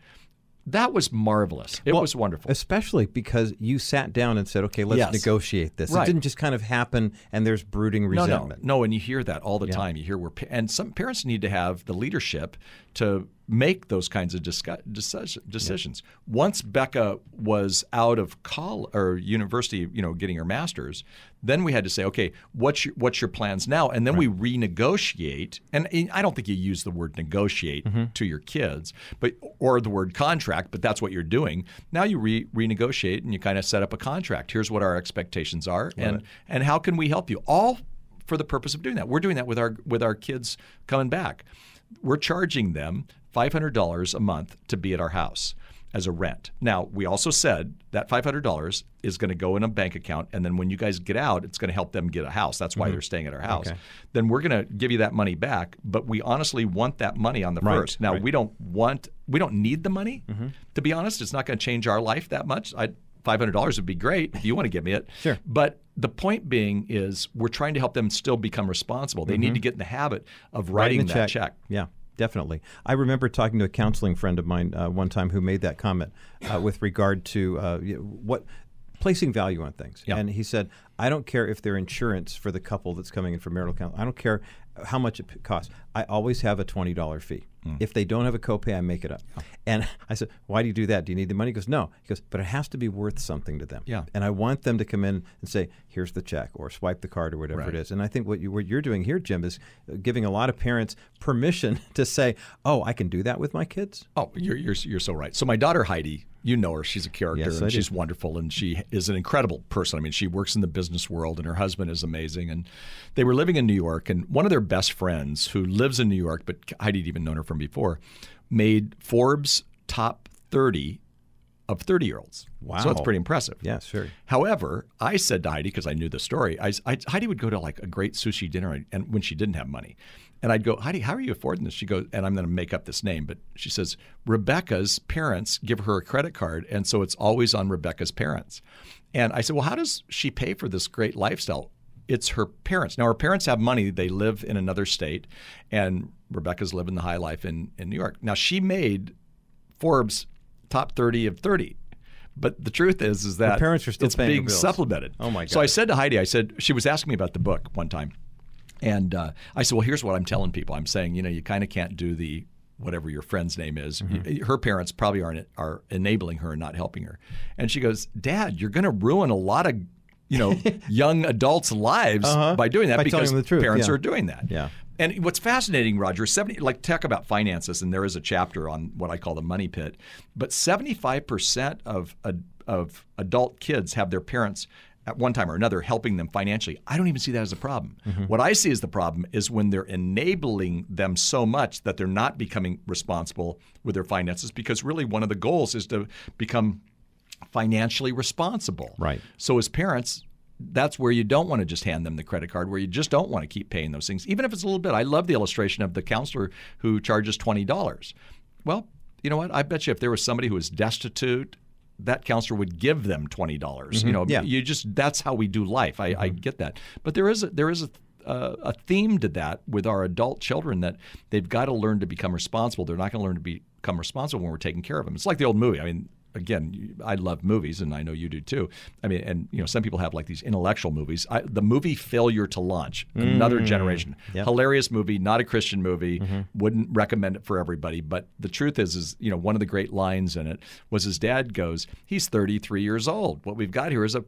That was marvelous. It Well, was wonderful. Especially because you sat down and said, "Okay, let's Yes. negotiate this." Right. It didn't just kind of happen, and there's brooding No, no, resentment. no, and you hear that all the time. You hear where, and some parents need to have the leadership to make those kinds of discu- decision, decisions. Once Becca was out of college or university, you know, getting her master's, then we had to say, okay, what's your, what's your plans now? And then we renegotiate. And I don't think you use the word negotiate mm-hmm. to your kids, but or the word contract, but that's what you're doing. Now you re- renegotiate and you kind of set up a contract. Here's what our expectations are, and and how can we help you? All for the purpose of doing that. We're doing that with our with our kids coming back. We're charging them five hundred dollars a month to be at our house as a rent. Now we also said that five hundred dollars is going to go in a bank account, and then when you guys get out, it's going to help them get a house. That's why mm-hmm. they're staying at our house. Then we're going to give you that money back, but we honestly want that money on the Right, first. Now we don't want we don't need the money. Mm-hmm. To be honest, it's not going to change our life that much. I five hundred dollars would be great if you want to give me it. Sure. But the point being is we're trying to help them still become responsible. They need mm-hmm. to get in the habit of writing, the that check. Yeah, definitely. I remember talking to a counseling friend of mine uh, one time who made that comment uh, with regard to uh, what placing value on things. And he said, "I don't care if they're insurance for the couple that's coming in for marital counseling. I don't care how much it costs. I always have a twenty dollar fee. Hmm. If they don't have a copay, I make it up." And I said, "Why do you do that? Do you need the money?" He goes, "No." He goes, "But it has to be worth something to them. Yeah. And I want them to come in and say, "Here's the check," or swipe the card, or whatever Right. it is. And I think what you what you're doing here, Jim, is giving a lot of parents permission to say, "Oh, I can do that with my kids." Oh, you're, you're you're so right. So my daughter Heidi, you know her. She's a character Yes, and I do. she's wonderful and she is an incredible person. I mean, she works in the business world and her husband is amazing. And they were living in New York and one of their best friends who lives in New York, but Heidi'd even known her from before, made Forbes top 30 of 30 year olds. So that's pretty impressive. Yeah, sure. However, I said to Heidi because I knew the story, I, I, Heidi would go to like a great sushi dinner, and when she didn't have money, And I'd go, Heidi, how are you affording this? She goes, and I'm going to make up this name, but she says, Rebecca's parents give her a credit card. And so it's always on Rebecca's parents. And I said, well, how does she pay for this great lifestyle? It's her parents. Now, her parents have money. They live in another state, and Rebecca's living the high life in, in New York. Now, she made Forbes top 30 of 30. But the truth is, is that parents are still it's being supplemented. Oh, my god! So I said to Heidi, I said she was asking me about the book one time, and uh, I said, well, here's what I'm telling people. I'm saying, you know, you kind of can't do the whatever your friend's name is. Mm-hmm. Her parents probably aren't are enabling her and not helping her. And she goes, Dad, you're going to ruin a lot of you know young adults' lives Uh-huh. by doing that By because the truth, parents yeah. are doing that. Yeah. And what's fascinating, Roger, seventy like talk about finances, and there is a chapter on what I call the money pit. But seventy-five percent of of adult kids have their parents at one time or another helping them financially. I don't even see that as a problem. Mm-hmm. What I see as the problem is when they're enabling them so much that they're not becoming responsible with their finances. Because really, one of the goals is to become financially responsible. Right. So as parents, that's where you don't want to just hand them the credit card, where you just don't want to keep paying those things, even if it's a little bit. I love the illustration of the counselor who charges twenty dollars. Well, you know what? I bet you if there was somebody who was destitute, that counselor would give them twenty dollars. You know, Yeah. you just that's how we do life. I, I get that, but there is a, there is a uh, a theme to that with our adult children that they've got to learn to become responsible. They're not going to learn to become responsible when we're taking care of them. It's like the old movie. I mean, again, I love movies, and I know you do too. I mean, and you know, some people have like these intellectual movies. I, the movie Failure to Launch, another mm. generation, Yep. hilarious movie, not a Christian movie. Mm-hmm. Wouldn't recommend it for everybody. But the truth is, is you know, one of the great lines in it was his dad goes, "He's 33 years old. What we've got here is a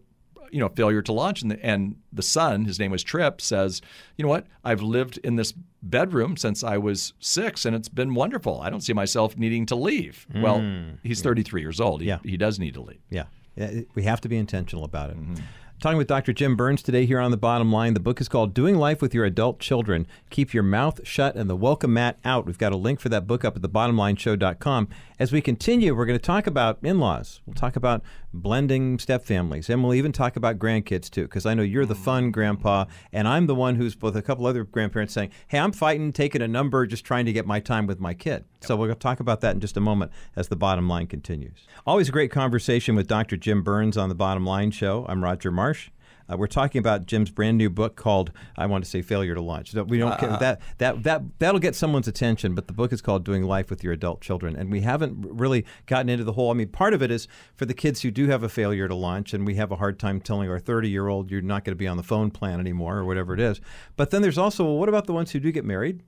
you know failure to launch and the, and the son his name was trip says you know what i've lived in this bedroom since i was six and it's been wonderful i don't see myself needing to leave well he's 33 years old he, Yeah. he does need to leave Yeah. Yeah, We have to be intentional about it. Mm-hmm. Talking with Dr. Jim Burns today here on The Bottom Line. The book is called Doing Life with Your Adult Children. Keep your mouth shut and the welcome mat out. We've got a link for that book up at thebottomlineshow.com. As we continue, we're going to talk about in laws. We'll talk about blending step families, and we'll even talk about grandkids too, because I know you're the fun grandpa, and I'm the one who's with a couple other grandparents saying, Hey, I'm fighting, taking a number, just trying to get my time with my kid. So we'll talk about that in just a moment as the bottom line continues. Always a great conversation with Dr. Jim Burns on the Bottom Line Show. I'm Roger Marsh. Uh, we're talking about Jim's brand new book called I want to say Failure to Launch. We don't care that that that that'll get someone's attention, but the book is called Doing Life with Your Adult Children, and we haven't really gotten into the whole. I mean, part of it is for the kids who do have a failure to launch, and we have a hard time telling our 30 year old you're not going to be on the phone plan anymore or whatever it is. But then there's also well, what about the ones who do get married?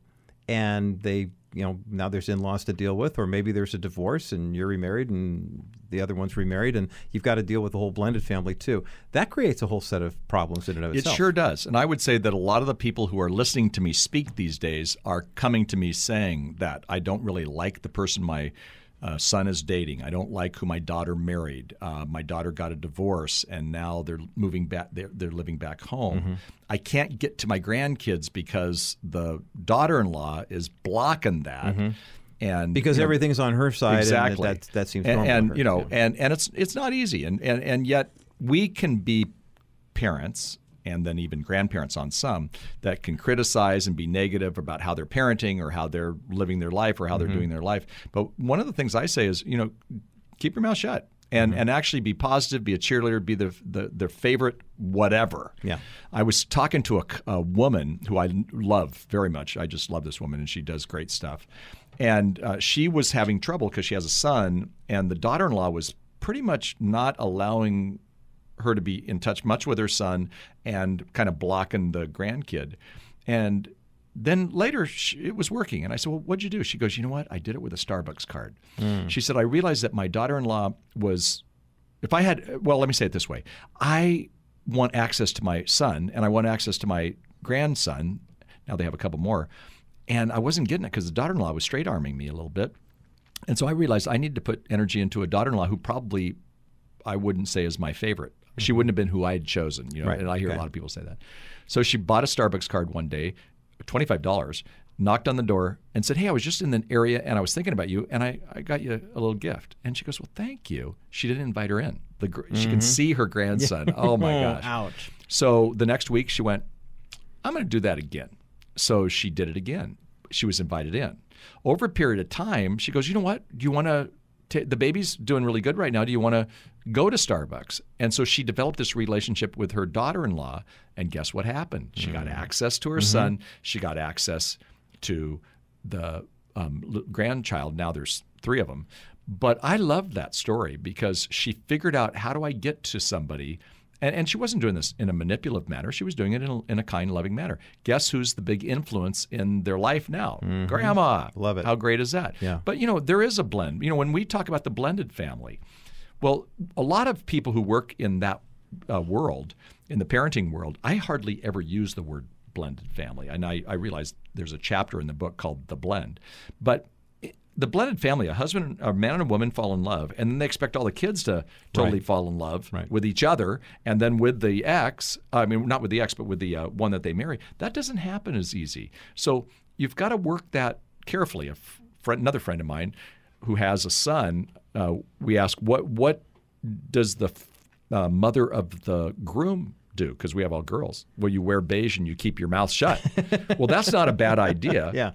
and they you know now there's in-laws to deal with or maybe there's a divorce and you're remarried and the other one's remarried and you've got to deal with the whole blended family too that creates a whole set of problems in and of itself It sure does. And I would say that a lot of the people who are listening to me speak these days are coming to me saying that I don't really like the person my uh, son is dating. I don't like who my daughter married. Uh, my daughter got a divorce, and now they're moving back. They're, they're living back home. Mm-hmm. I can't get to my grandkids because the daughter-in-law is blocking that. And Mm-hmm. because you know, everything's on her side exactly. and that, that seems and, and you know Yeah. and and it's it's not easy and, and and yet we can be parents and then even grandparents on some that can criticize and be negative about how they're parenting or how they're living their life or how Mm-hmm. they're doing their life but one of the things i say is you know keep your mouth shut and Mm-hmm. and actually be positive be a cheerleader be the the their favorite whatever Yeah. I was talking to a, a woman who I love very much. I just love this woman, and she does great stuff. And uh, she was having trouble because she has a son, and the daughter in law was pretty much not allowing her to be in touch much with her son and kind of blocking the grandkid. And then later she, it was working. And I said, Well, what'd you do? She goes, You know what? I did it with a Starbucks card. Hmm. She said, I realized that my daughter in law was if I had, well, let me say it this way I want access to my son and I want access to my grandson. Now they have a couple more. And I wasn't getting it because the daughter in law was straight arming me a little bit. And so I realized I needed to put energy into a daughter in law who probably I wouldn't say is my favorite. She mm-hmm. wouldn't have been who I had chosen, you know. Right. And I hear Okay. a lot of people say that. So she bought a Starbucks card one day, twenty five dollars, knocked on the door and said, "Hey, I was just in the area and I was thinking about you, and I, I got you a little gift." And she goes, "Well, thank you." She didn't invite her in. The gr- she can mm-hmm. see her grandson. Oh my oh, gosh! ouch So the next week she went, I'm going to do that again. So she did it again. She was invited in. Over a period of time, she goes, You know what? Do you want to? The baby's doing really good right now. Do you want to go to Starbucks? And so she developed this relationship with her daughter in law. And guess what happened? She got access to her son. She got access to the um, l- grandchild. Now there's three of them. But I loved that story because she figured out how do I get to somebody and, and she wasn't doing this in a manipulative manner. She was doing it in a, in a kind, loving manner. Guess who's the big influence in their life now? Grandma. Love it. How great is that? Yeah. But, you know, there is a blend. You know, when we talk about the blended family, well, a lot of people who work in that uh, world, in the parenting world, I hardly ever use the word blended family. And I, I realize there's a chapter in the book called The Blend. But the blended family, a husband, a man and a woman fall in love, and then they expect all the kids to totally Right. fall in love Right. with each other, and then with the ex, I mean, not with the ex, but with the uh, one that they marry. That doesn't happen as easy. So you've got to work that carefully. A friend, another friend of mine who has a son, uh, we ask, what what does the f- uh, mother of the groom do? Because we have all girls. Well, you wear beige and you keep your mouth shut. well, that's not a bad idea. Yeah.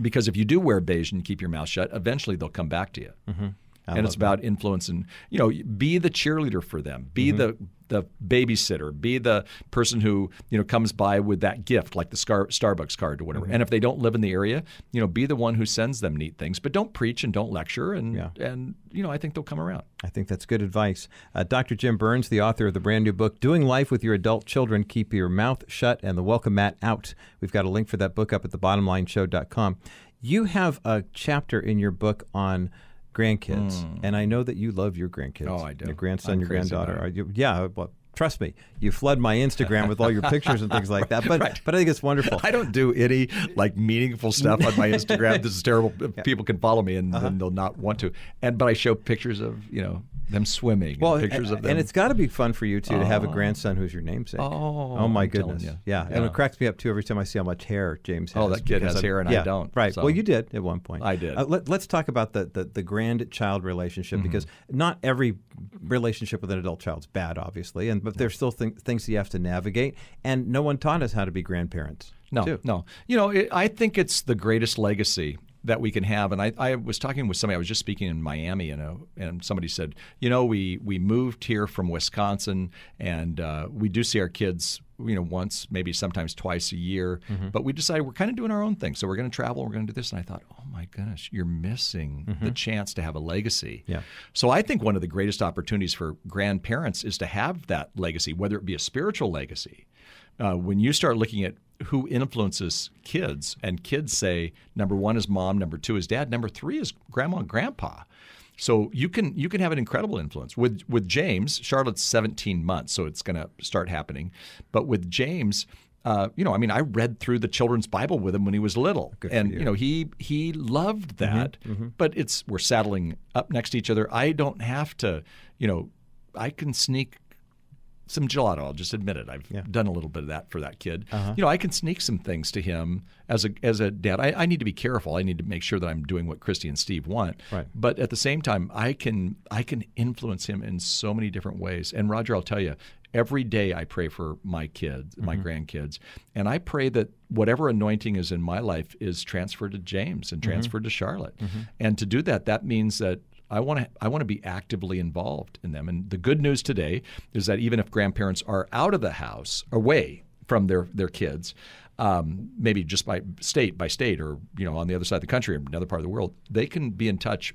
Because if you do wear beige and keep your mouth shut, eventually they'll come back to you. Mm-hmm. I and it's about influence and you know be the cheerleader for them be the the babysitter be the person who you know comes by with that gift like the Scar- starbucks card or whatever and if they don't live in the area you know be the one who sends them neat things but don't preach and don't lecture and Yeah. and you know i think they'll come around I think that's good advice. Uh, Dr. Jim Burns, the author of the brand new book, Doing Life with Your Adult Children, Keep Your Mouth Shut and the Welcome Mat Out. We've got a link for that book up at thebottomlineshow.com. You have a chapter in your book on grandkids, hmm. and I know that you love your grandkids. Oh, I do. Your grandson, I'm your granddaughter. Are you, yeah, well, trust me, you flood my Instagram with all your pictures and things like that. But but I think it's wonderful. I don't do any like meaningful stuff on my Instagram. this is terrible. People can follow me and Uh-huh. then they'll not want to. And but I show pictures of you know them swimming. Well, and pictures and, of them. and it's got to be fun for you too to have a grandson who's your namesake. Oh, my I'm goodness, Yeah. yeah. and it cracks me up too every time I see how much hair James has. Oh, that kid has I'm- hair and I don't, Right. so- Well, you did at one point. I did. Uh, let, us talk about the the, the grandchild relationship Mm-hmm. because not every relationship with an adult child is bad, obviously, and but there's still th- things that you have to navigate, and no one taught us how to be grandparents. No, too. no. You know, it, I think it's the greatest legacy that we can have. And I, I was talking with somebody. I was just speaking in Miami, and and somebody said, you know, we we moved here from Wisconsin, and uh, we do see our kids. You know, once, maybe sometimes twice a year, Mm-hmm. but we decided we're kind of doing our own thing. So we're going to travel. We're going to do this. And I thought, oh my goodness, you're missing the chance to have a legacy. Mm-hmm. Yeah. So I think one of the greatest opportunities for grandparents is to have that legacy, whether it be a spiritual legacy. Uh, when you start looking at who influences kids, and kids say number one is mom, number two is dad, number three is grandma and grandpa. So you can you can have an incredible influence with with James. Charlotte's 17 months, so it's going to start happening. But with James, uh, you know, I mean, I read through the children's Bible with him when he was little, for and you. you know, he he loved that. But it's we're saddling up next to each other. I don't have to, you know, I can sneak some gelato. I'll just admit it. I've Yeah. done a little bit of that for that kid. Uh-huh. You know, I can sneak some things to him as a as a dad. I, I need to be careful. I need to make sure that I'm doing what Christy and Steve want. Right. But at the same time, I can I can influence him in so many different ways. And Roger, I'll tell you, every day I pray for my kids, my Mm-hmm. grandkids, and I pray that whatever anointing is in my life is transferred to James and Mm-hmm. transferred to Charlotte. And to do that, that means that I want to I want to be actively involved in them. And the good news today is that even if grandparents are out of the house, away from their their kids, um, maybe just by state by state, or you know on the other side of the country or another part of the world, they can be in touch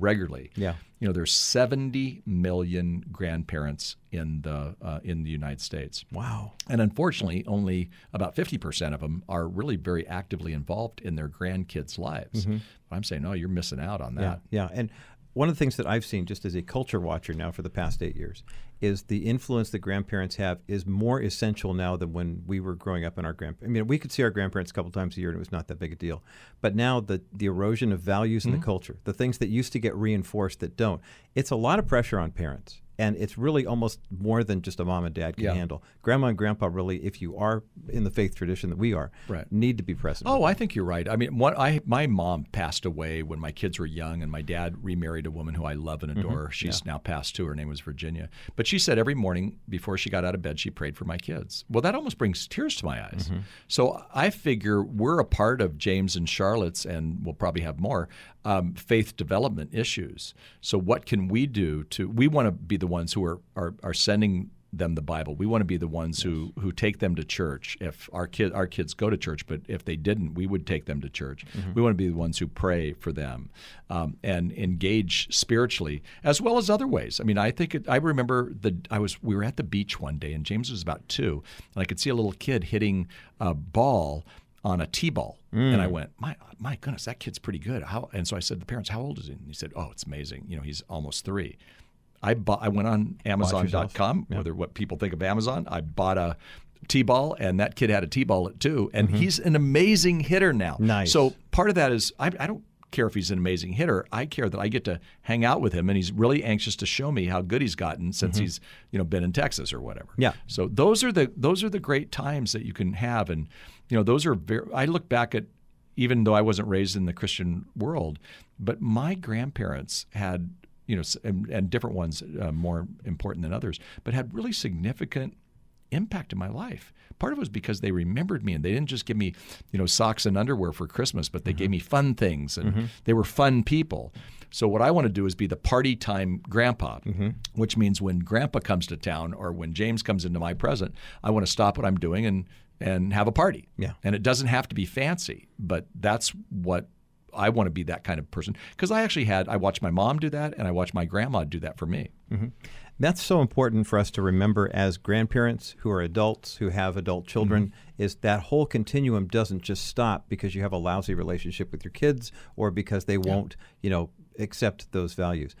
regularly. Yeah. You know, there's 70 million grandparents in the uh, in the United States. Wow. And unfortunately, only about 50% of them are really very actively involved in their grandkids' lives. I'm saying, no, you're missing out on that. Yeah, yeah. And one of the things that I've seen just as a culture watcher now for the past eight years is the influence that grandparents have is more essential now than when we were growing up in our grand. I mean, we could see our grandparents a couple times a year and it was not that big a deal. But now the the erosion of values in the mm-hmm. culture, the things that used to get reinforced that don't, it's a lot of pressure on parents. And it's really almost more than just a mom and dad can Yeah. handle. Grandma and grandpa really, if you are in the faith tradition that we are, Right. need to be present. Oh, I think you're right. I mean, what I my mom passed away when my kids were young, and my dad remarried a woman who I love and adore. She's now passed too. Her name was Virginia. But she said every morning before she got out of bed, she prayed for my kids. Well, that almost brings tears to my eyes. So I figure we're a part of James and Charlotte's, and we'll probably have more um, faith development issues. So what can we do to? We want to be the ones who are are, are sending them the Bible. We want to be the ones who who take them to church. If our kid our kids go to church, but if they didn't, we would take them to church. We want to be the ones who pray for them um, and engage spiritually as well as other ways. I mean, I think it, I remember the I was we were at the beach one day and James was about two, and I could see a little kid hitting a ball on a t-ball, and I went, my my goodness, that kid's pretty good. How? And so I said, to the parents, how old is he? And he said, oh, it's amazing. You know, he's almost three. I bought. I went on Amazon.com, whether what people think of Amazon. I bought a T-ball, and that kid had a T-ball at two, and mm-hmm. he's an amazing hitter now. Nice. So part of that is I, I don't care if he's an amazing hitter. I care that I get to hang out with him, and he's really anxious to show me how good he's gotten since mm-hmm. he's you know been in Texas or whatever. Yeah. So those are the those are the great times that you can have, and you know those are very. I look back at even though I wasn't raised in the Christian world, but my grandparents had you know and, and different ones uh, more important than others, but had really significant impact in my life. Part of it was because they remembered me and they didn't just give me, you know, socks and underwear for Christmas, but they gave mm-hmm. me fun things and mm-hmm. they were fun people. So what I want to do is be the party time grandpa, mm-hmm. which means when grandpa comes to town or when James comes into my present, I want to stop what I'm doing and and have a party. Yeah. And it doesn't have to be fancy, but that's what I want to be that kind of person because I actually had I watched my mom do that and I watched my grandma do that for me. Mm-hmm. That's so important for us to remember as grandparents who are adults who have adult children mm-hmm. is that whole continuum doesn't just stop because you have a lousy relationship with your kids or because they won't, you know, accept those values.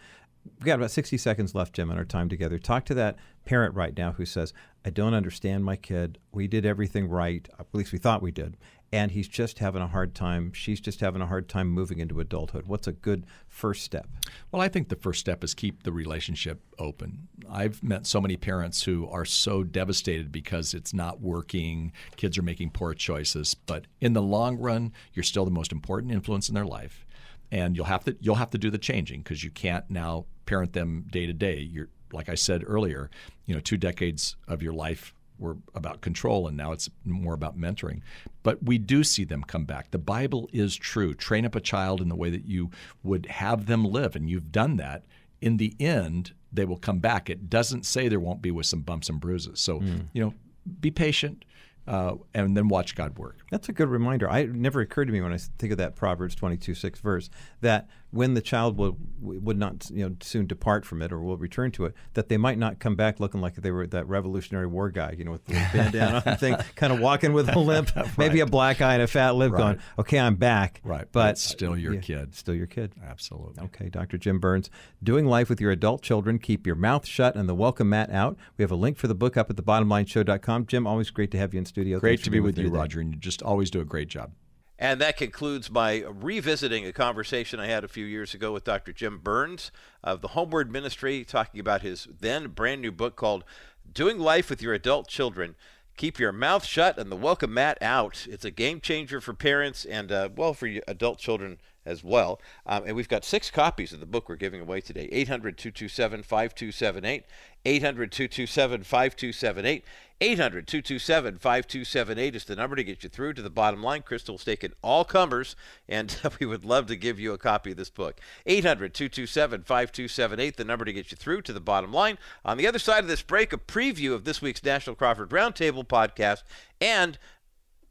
We've got about 60 seconds left, Jim, in our time together. Talk to that parent right now who says, I don't understand my kid. We did everything right. At least we thought we did. And he's just having a hard time. She's just having a hard time moving into adulthood. What's a good first step? Well, I think the first step is keep the relationship open. I've met so many parents who are so devastated because it's not working, kids are making poor choices, but in the long run, you're still the most important influence in their life. And you'll have to you'll have to do the changing because you can't now parent them day to day. You're like I said earlier, you know, two decades of your life were about control and now it's more about mentoring. But we do see them come back. The Bible is true. Train up a child in the way that you would have them live, and you've done that. In the end, they will come back. It doesn't say there won't be with some bumps and bruises. So, hmm. you know, be patient uh, and then watch God work. That's a good reminder. I it never occurred to me when I think of that Proverbs twenty-two six verse that when the child will would not you know soon depart from it or will return to it, that they might not come back looking like they were that Revolutionary War guy, you know, with the bandana thing, kind of walking with a limp, maybe a black eye and a fat lip, going, "Okay, I'm back." Right, but but still your yeah, kid. Still your kid. Absolutely. Okay, Dr. Jim Burns, doing life with your adult children. Keep your mouth shut and the welcome mat out. We have a link for the book up at the thebottomlineshow.com. Jim, always great to have you in studio. Great to be with you, today. Roger, and you just always do a great job. And that concludes my revisiting a conversation I had a few years ago with Dr. Jim Burns of the HomeWord Ministry, talking about his then brand new book called Doing Life with Your Adult Children. Keep your mouth shut and the welcome mat out. It's a game changer for parents and, uh, well, for adult children as well. Um, and we've got six copies of the book we're giving away today 800 227 5278. 800 227 5278. 800 227 5278 is the number to get you through to the bottom line. Crystal's taking all comers, and we would love to give you a copy of this book. 800 227 5278, the number to get you through to the bottom line. On the other side of this break, a preview of this week's National Crawford Roundtable podcast and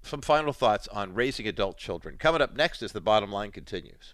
some final thoughts on raising adult children. Coming up next as the bottom line continues.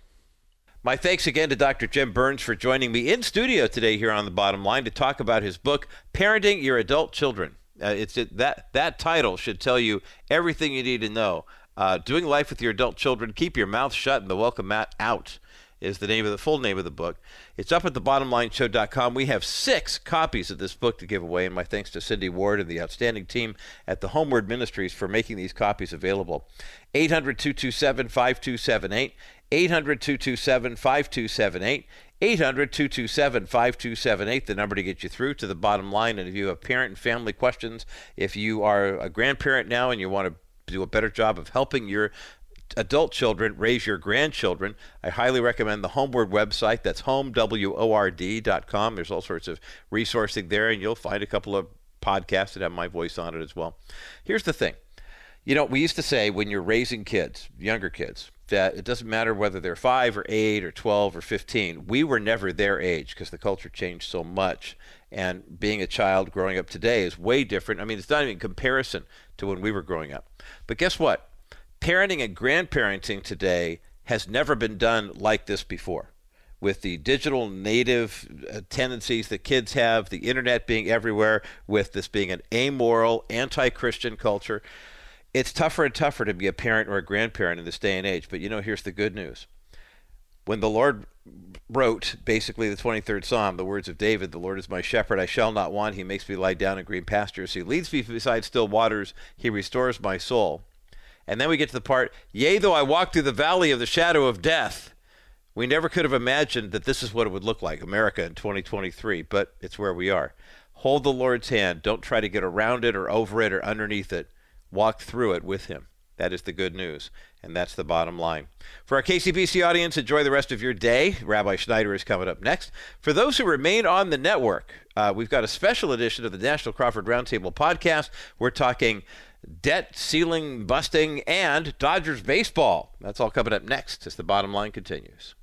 My thanks again to Dr. Jim Burns for joining me in studio today here on the Bottom Line to talk about his book, Parenting Your Adult Children. Uh, it's it, that that title should tell you everything you need to know. Uh, doing life with your adult children, keep your mouth shut and the welcome mat out is the name of the full name of the book. It's up at thebottomlineshow.com. We have six copies of this book to give away, and my thanks to Cindy Ward and the outstanding team at the HomeWord Ministries for making these copies available. 800 227 5278. 800 227 5278. 800 227 5278, the number to get you through to the bottom line. And if you have parent and family questions, if you are a grandparent now and you want to do a better job of helping your adult children raise your grandchildren, I highly recommend the HomeWord website. That's homeword.com. There's all sorts of resourcing there, and you'll find a couple of podcasts that have my voice on it as well. Here's the thing. You know, we used to say when you're raising kids, younger kids, that it doesn't matter whether they're five or eight or 12 or 15. We were never their age because the culture changed so much. And being a child growing up today is way different. I mean, it's not even comparison to when we were growing up. But guess what? parenting and grandparenting today has never been done like this before. With the digital native uh, tendencies that kids have, the internet being everywhere, with this being an amoral, anti Christian culture, it's tougher and tougher to be a parent or a grandparent in this day and age. But you know, here's the good news. When the Lord wrote basically the 23rd Psalm, the words of David, The Lord is my shepherd, I shall not want. He makes me lie down in green pastures. He leads me beside still waters. He restores my soul. And then we get to the part, Yea, though I walk through the valley of the shadow of death. We never could have imagined that this is what it would look like, America in 2023, but it's where we are. Hold the Lord's hand. Don't try to get around it or over it or underneath it. Walk through it with Him. That is the good news, and that's the bottom line. For our KCBC audience, enjoy the rest of your day. Rabbi Schneider is coming up next. For those who remain on the network, uh, we've got a special edition of the National Crawford Roundtable podcast. We're talking debt ceiling busting, and Dodgers baseball. That's all coming up next as the bottom line continues.